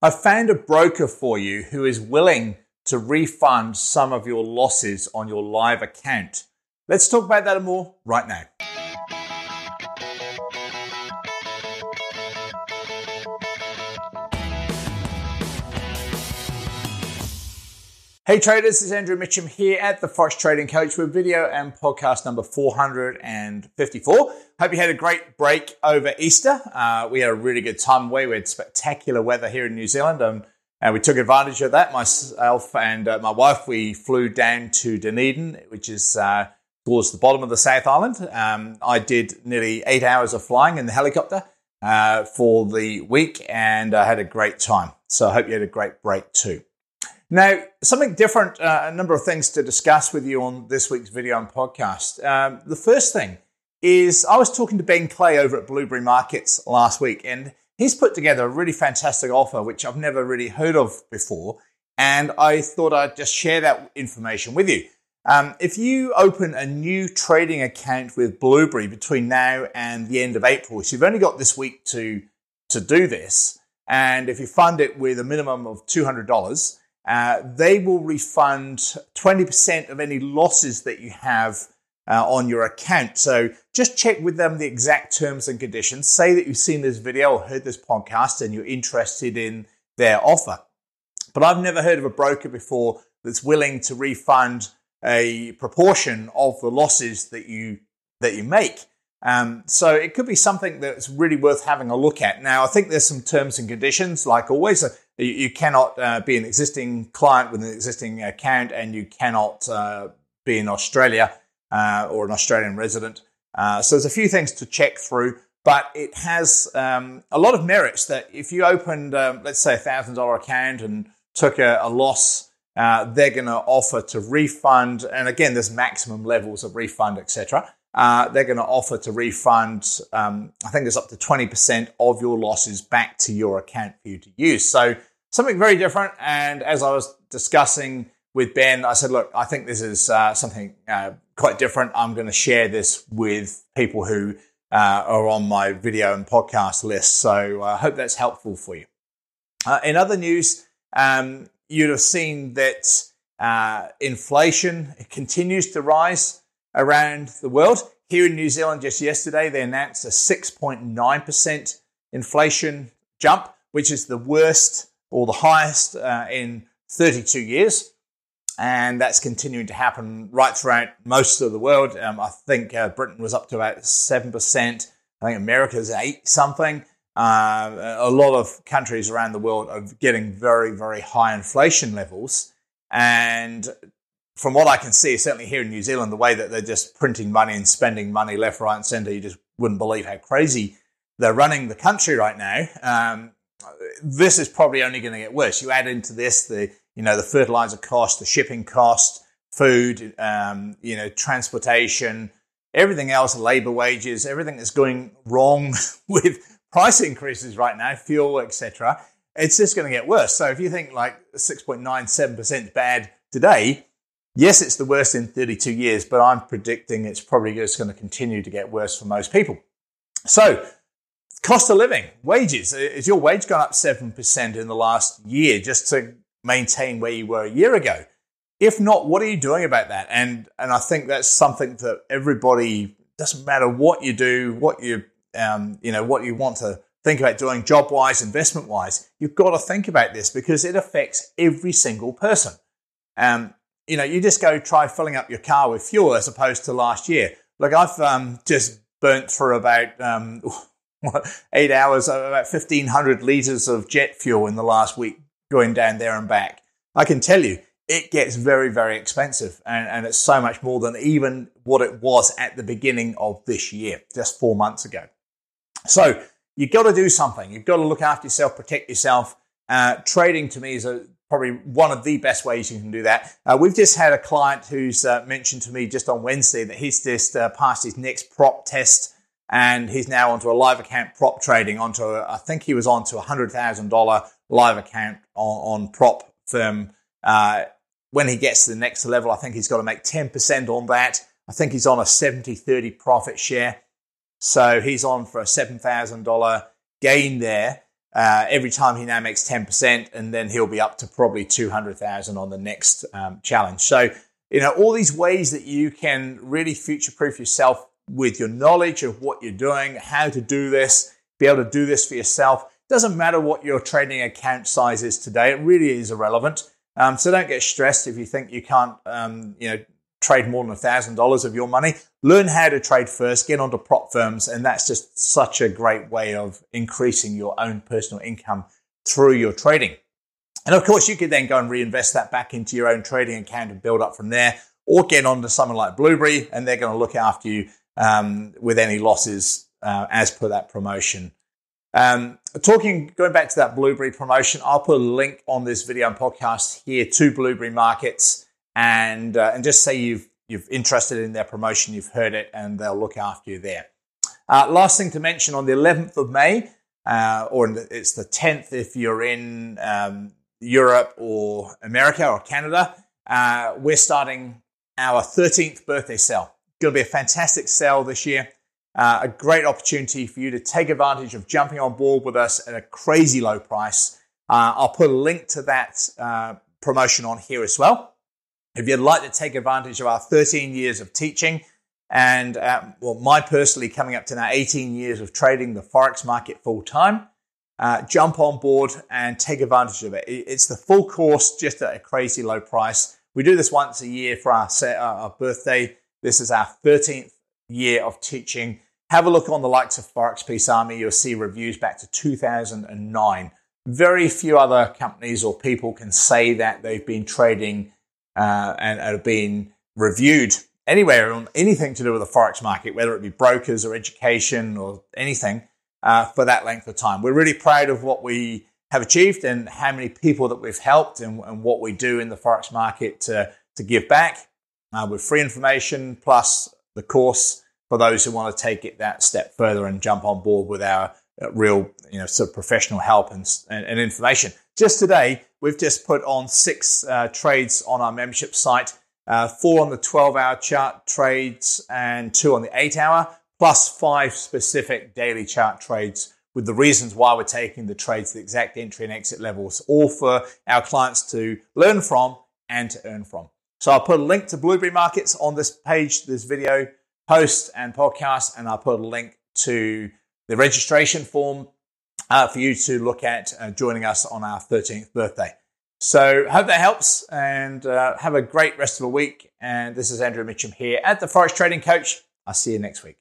I found a broker for you who is willing to refund some of your losses on your live account. Let's talk about that more right now. Hey traders, this is Andrew Mitchem here at the Forex Trading Coach with video and podcast number 454. Hope you had a great break over Easter. Uh, we had a really good time away. We had spectacular weather here in New Zealand and, and we took advantage of that. Myself and uh, my wife, we flew down to Dunedin, which is uh, towards the bottom of the South Island. Um, I did nearly eight hours of flying in the helicopter uh, for the week and I had a great time. So I hope you had a great break too. Now, something different, uh, a number of things to discuss with you on this week's video and podcast. Um, the first thing is I was talking to Ben Clay over at Blueberry Markets last week, and he's put together a really fantastic offer, which I've never really heard of before. And I thought I'd just share that information with you. Um, if you open a new trading account with Blueberry between now and the end of April, so you've only got this week to, to do this, and if you fund it with a minimum of $200, uh, they will refund 20% of any losses that you have uh, on your account. So just check with them the exact terms and conditions. Say that you've seen this video or heard this podcast and you're interested in their offer. But I've never heard of a broker before that's willing to refund a proportion of the losses that you that you make. Um, so it could be something that's really worth having a look at. Now, I think there's some terms and conditions, like always. You, you cannot uh, be an existing client with an existing account, and you cannot uh, be in Australia uh, or an Australian resident. Uh, so there's a few things to check through, but it has um, a lot of merits that if you opened, um, let's say, a thousand dollar account and took a, a loss, uh, they're going to offer to refund. And again, there's maximum levels of refund, etc. Uh, they're going to offer to refund, um, I think it's up to 20% of your losses back to your account for you to use. So something very different. And as I was discussing with Ben, I said, look, I think this is uh, something uh, quite different. I'm going to share this with people who uh, are on my video and podcast list. So I hope that's helpful for you. Uh, in other news, um, you'd have seen that uh, inflation continues to rise around the world. Here in New Zealand, just yesterday, they announced a 6.9% inflation jump, which is the worst or the highest uh, in 32 years. And that's continuing to happen right throughout most of the world. Um, I think uh, Britain was up to about 7%. I think America's 8 something. Uh, a lot of countries around the world are getting very, very high inflation levels. And from what I can see, certainly here in New Zealand, the way that they're just printing money and spending money left, right, and centre, you just wouldn't believe how crazy they're running the country right now. Um, this is probably only going to get worse. You add into this the you know the fertilizer cost, the shipping cost, food, um, you know, transportation, everything else, labor wages, everything that's going wrong with price increases right now, fuel, etc. It's just going to get worse. So if you think like 6.97% bad today, Yes, it's the worst in 32 years, but I'm predicting it's probably just going to continue to get worse for most people. So, cost of living, wages. Is your wage gone up 7% in the last year just to maintain where you were a year ago? If not, what are you doing about that? And, and I think that's something that everybody, doesn't matter what you do, what you, um, you know, what you want to think about doing job wise, investment wise, you've got to think about this because it affects every single person. Um, you know, you just go try filling up your car with fuel as opposed to last year. Look, I've um, just burnt for about um, eight hours, uh, about 1,500 litres of jet fuel in the last week going down there and back. I can tell you, it gets very, very expensive. And, and it's so much more than even what it was at the beginning of this year, just four months ago. So you've got to do something. You've got to look after yourself, protect yourself. Uh, trading to me is a probably one of the best ways you can do that. Uh, we've just had a client who's uh, mentioned to me just on Wednesday that he's just uh, passed his next prop test and he's now onto a live account prop trading onto, I think he was onto a hundred thousand dollar live account on, on prop firm. Uh, when he gets to the next level, I think he's got to make 10% on that. I think he's on a 70 30 profit share. So he's on for a $7,000 gain there. uh, every time he now makes 10%, and then he'll be up to probably 200,000 on the next um, challenge. So, you know, all these ways that you can really future proof yourself with your knowledge of what you're doing, how to do this, be able to do this for yourself. Doesn't matter what your trading account size is today, it really is irrelevant. Um, so don't get stressed if you think you can't, um, you know, trade more than $1,000 of your money. Learn how to trade first, get onto prop firms, and that's just such a great way of increasing your own personal income through your trading. And of course, you could then go and reinvest that back into your own trading account and build up from there, or get onto someone like Blueberry, and they're going to look after you um, with any losses uh, as per that promotion. Um, talking, going back to that Blueberry promotion, I'll put a link on this video and podcast here to Blueberry Markets and uh, and just say you've you've interested in their promotion, you've heard it, and they'll look after you there. Uh, last thing to mention on the 11th of May, uh, or the, it's the 10th if you're in um, Europe or America or Canada, uh, we're starting our 13th birthday sale. Going to be a fantastic sale this year. Uh, a great opportunity for you to take advantage of jumping on board with us at a crazy low price. Uh, I'll put a link to that promotion on here as well. If you'd like to take advantage of our 13 years of teaching and, uh, well, my personally coming up to now 18 years of trading the Forex market full time, uh, jump on board and take advantage of it. It's the full course just at a crazy low price. We do this once a year for our, uh, our birthday. This is our 13th year of teaching. Have a look on the likes of Forex Peace Army. You'll see reviews back to 2009. Very few other companies or people can say that they've been trading uh, and have been reviewed anywhere on anything to do with the forex market, whether it be brokers or education or anything, uh, for that length of time. We're really proud of what we have achieved and how many people that we've helped and, and what we do in the forex market to, to give back uh, with free information plus the course for those who want to take it that step further and jump on board with our uh, real, you know, sort of professional help and, and, and information. Just today, we've just put on six uh, trades on our membership site, uh, four on the 12 hour chart trades and two on the eight hour, plus five specific daily chart trades with the reasons why we're taking the trades, the exact entry and exit levels, all for our clients to learn from and to earn from. So I'll put a link to Blueberry Markets on this page, this video post and podcast, and I'll put a link to the registration form uh, for you to look at uh, joining us on our 13th birthday. So hope that helps and uh, have a great rest of the week. And this is Andrew Mitchem here at the Forex Trading Coach. I'll see you next week.